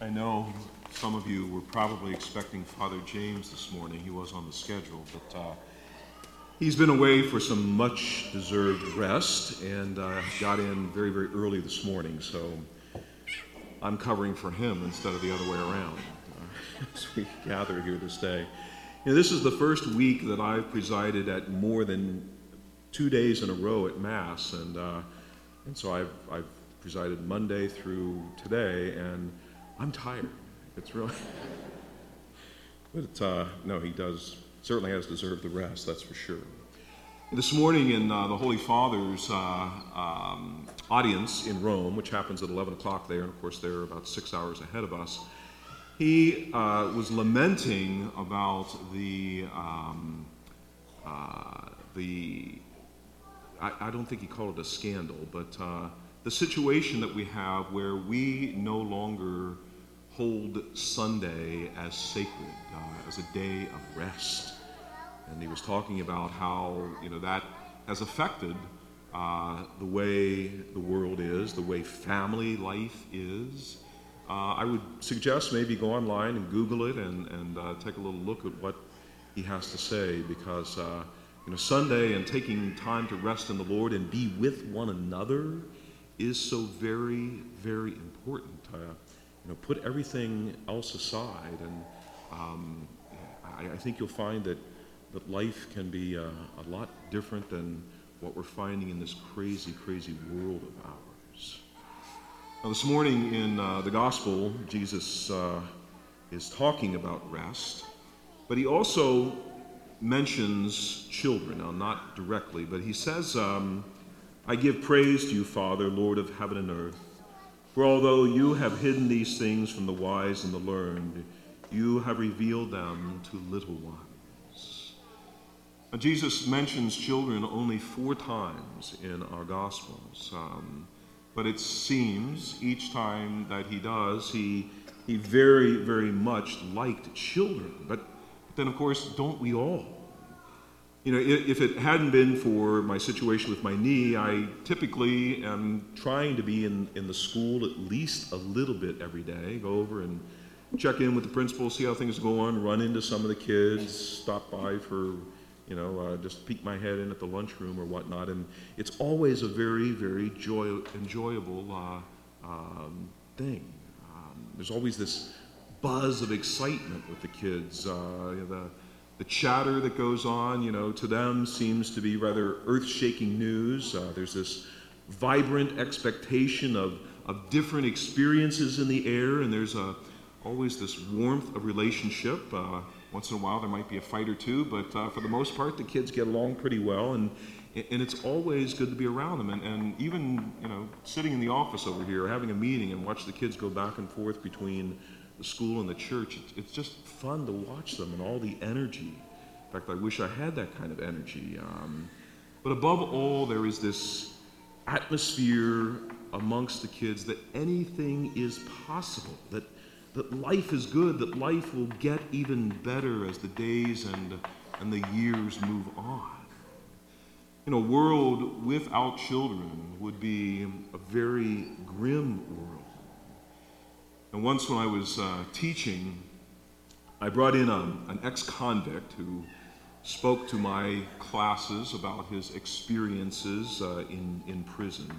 I know some of you were probably expecting Father James this morning. He was on the schedule, but uh, he's been away for some much deserved rest and uh, got in very, very early this morning. So I'm covering for him instead of the other way around uh, as we gather here this day. You know, this is the first week that I've presided at more than two days in a row at Mass, and, uh, and so I've, I've presided Monday through today, and I'm tired. It's really. but uh, no, he does certainly has deserved the rest. That's for sure. This morning in uh, the Holy Father's uh, um, audience in Rome, which happens at 11 o'clock there, and of course they're about six hours ahead of us, he uh, was lamenting about the um, uh, the. I, I, don't think he called it a scandal, but uh, the situation that we have where we no longer hold Sunday as sacred, uh, as a day of rest. And he was talking about how, you know, that has affected uh, the way the world is, the way family life is. Uh, I would suggest maybe go online and Google it and, and uh, take a little look at what he has to say because, uh, you know, Sunday and taking time to rest in the Lord and be with one another is so very, very important. Know, put everything else aside, and um, I, I, think you'll find that, that life can be uh, a lot different than what we're finding in this crazy, crazy world of ours. Now, this morning in uh, the Gospel, Jesus uh, is talking about rest, but he also mentions children. Now, not directly, but he says, um, I give praise to you, Father, Lord of heaven and earth for although you have hidden these things from the wise and the learned, you have revealed them to little ones. Now, Jesus mentions children only four times in our Gospels, um, but it seems each time that he does, he, he very, very much liked children. But then, of course, don't we all? You know, if it hadn't been for my situation with my knee, I typically am trying to be in, in the school at least a little bit every day. Go over and check in with the principal, see how things go on, run into some of the kids, stop by for, you know, uh, just peek my head in at the lunchroom or whatnot. And it's always a very, very joy, enjoyable uh, um, thing. Um, there's always this buzz of excitement with the kids. Uh, you know, the, the chatter that goes on, you know, to them seems to be rather earth shaking news. Uh, there's this vibrant expectation of, of different experiences in the air, and there's a, always this warmth of relationship. Uh, once in a while, there might be a fight or two, but uh, for the most part, the kids get along pretty well, and, and it's always good to be around them. And, and even, you know, sitting in the office over here, having a meeting and watch the kids go back and forth between the school and the church, it's just fun to watch them and all the energy. In fact, I wish I had that kind of energy. Um, but above all, there is this atmosphere amongst the kids that anything is possible, that, that life is good, that life will get even better as the days and, and the years move on. In a world without children would be a very grim world. And once when I was uh, teaching, I brought in a, an ex convict who spoke to my classes about his experiences uh, in, in prison.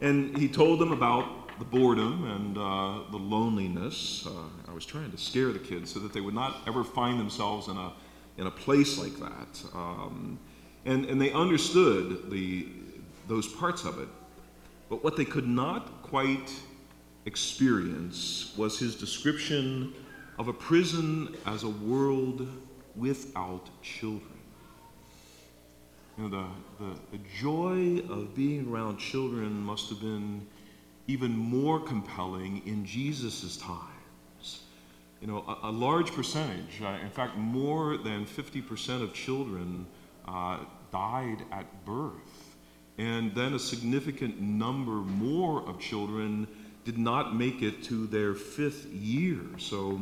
And he told them about the boredom and uh, the loneliness. Uh, I was trying to scare the kids so that they would not ever find themselves in a, in a place like that. Um, and, and they understood the, those parts of it. But what they could not quite experience was his description of a prison as a world without children. You know, the, the, the joy of being around children must have been even more compelling in Jesus' times. You know, a, a large percentage, uh, in fact, more than 50% of children uh, died at birth. And then a significant number more of children did not make it to their fifth year. So,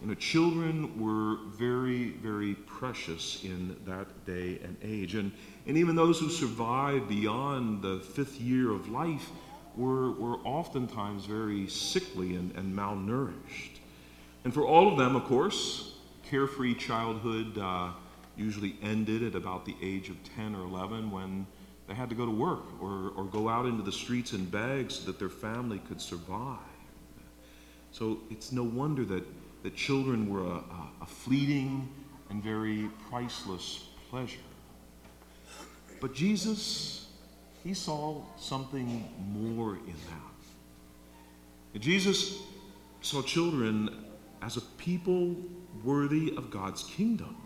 you know, children were very, very precious in that day and age. And, and even those who survived beyond the fifth year of life were, were oftentimes very sickly and, and malnourished. And for all of them, of course, carefree childhood uh, usually ended at about the age of 10 or 11 when they had to go to work or, or go out into the streets in bags so that their family could survive. So it's no wonder that, that children were a, a fleeting and very priceless pleasure. But Jesus, he saw something more in that. Jesus saw children as a people worthy of God's kingdom,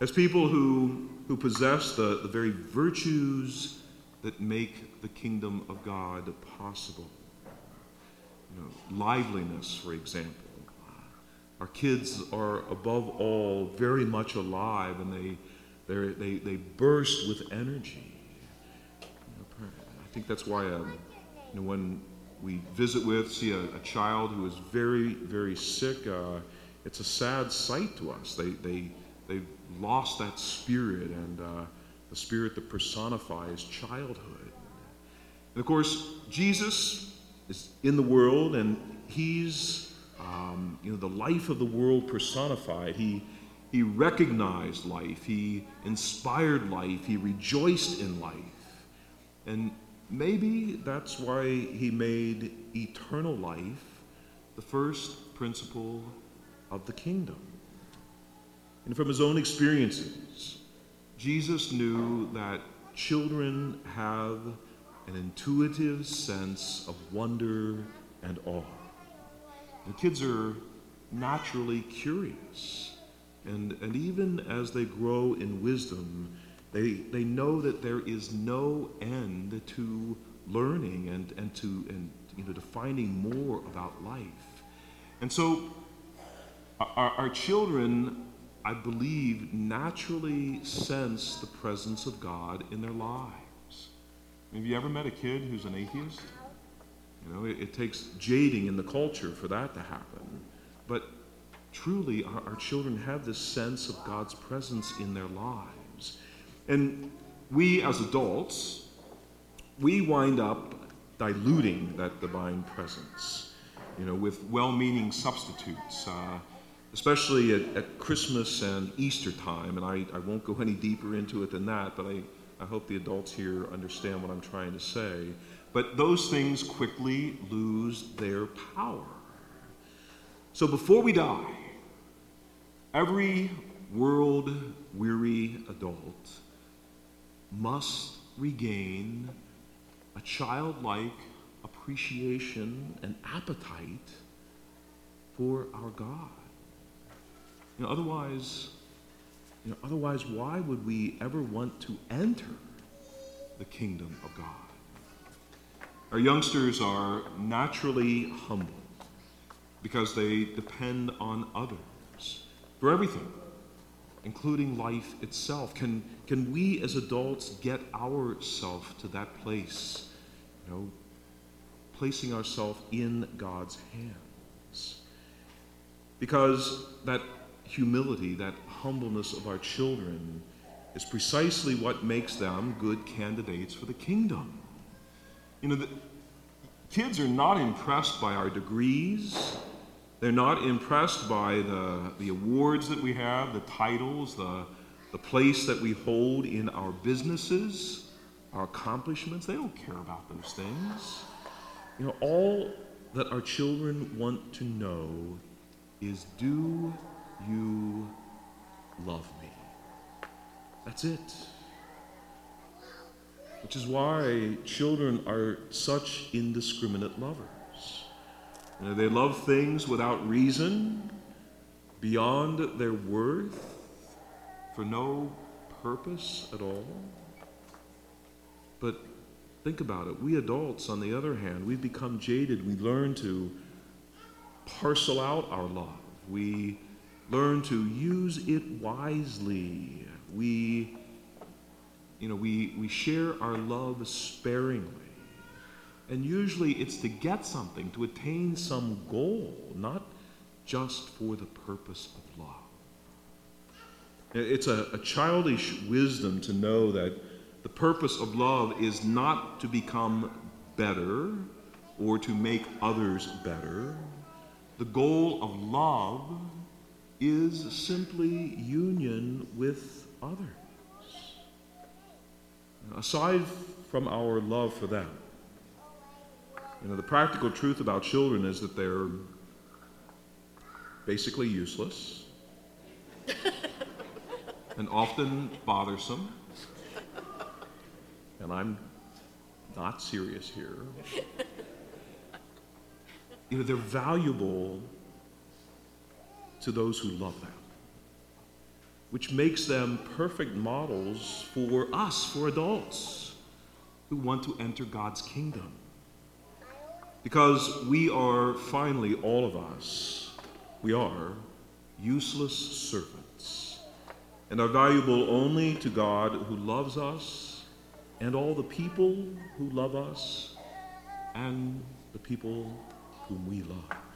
as people who, who possess the, the very virtues that make the kingdom of God possible. You know, liveliness, for example. Our kids are, above all, very much alive and they, they, they burst with energy. You know, I think that's why um, you know, when we visit with, see a, a, child who is very, very sick, uh, it's a sad sight to us. They, they, they've lost that spirit and uh, the spirit that personifies childhood. And of course, Jesus is in the world and he's um, you know, the life of the world personified. He, he recognized life, he inspired life, he rejoiced in life. And maybe that's why he made eternal life the first principle of the kingdom. And from his own experiences, Jesus knew that children have an intuitive sense of wonder and awe. The kids are naturally curious. And, and even as they grow in wisdom, they, they know that there is no end to learning and, and to and, you know, to finding more about life. And so our, our children, I believe, naturally sense the presence of God in their lives. Have you ever met a kid who's an atheist? You know, it, it takes jading in the culture for that to happen. But truly, our, our children have this sense of God's presence in their lives. And we as adults, we wind up diluting that divine presence, you know, with well meaning substitutes. Uh, especially at, at, Christmas and Easter time, and I, I won't go any deeper into it than that, but I, I hope the adults here understand what I'm trying to say. But those things quickly lose their power. So before we die, every world weary adult must regain a childlike appreciation and appetite for our God. You know, otherwise, you know, otherwise, why would we ever want to enter the kingdom of God? Our youngsters are naturally humble because they depend on others for everything, including life itself. Can, can we as adults get ourselves to that place, you know, placing ourselves in God's hands? Because that humility, that humbleness of our children, is precisely what makes them good candidates for the kingdom. You know, the, kids are not impressed by our degrees. They're not impressed by the, the awards that we have, the titles, the, the place that we hold in our businesses, our accomplishments. They don't care about those things. You know, all that our children want to know is do you love me? That's it. Which is why children are such indiscriminate lovers. You know, they love things without reason, beyond their worth, for no purpose at all. But think about it. We adults, on the other hand, we've become jaded. We learn to parcel out our love. We learn to use it wisely. We you know, we, we share our love sparingly. And usually it's to get something, to attain some goal, not just for the purpose of love. It's a, a childish wisdom to know that the purpose of love is not to become better or to make others better. The goal of love is simply union with others. Aside from our love for them, you know, the practical truth about children is that they're basically useless and often bothersome. And I'm not serious here. You know, they're valuable to those who love them, which makes them perfect models for us, for adults who want to enter God's kingdom. Because we are finally, all of us, we are useless servants and are valuable only to God who loves us and all the people who love us and the people whom we love.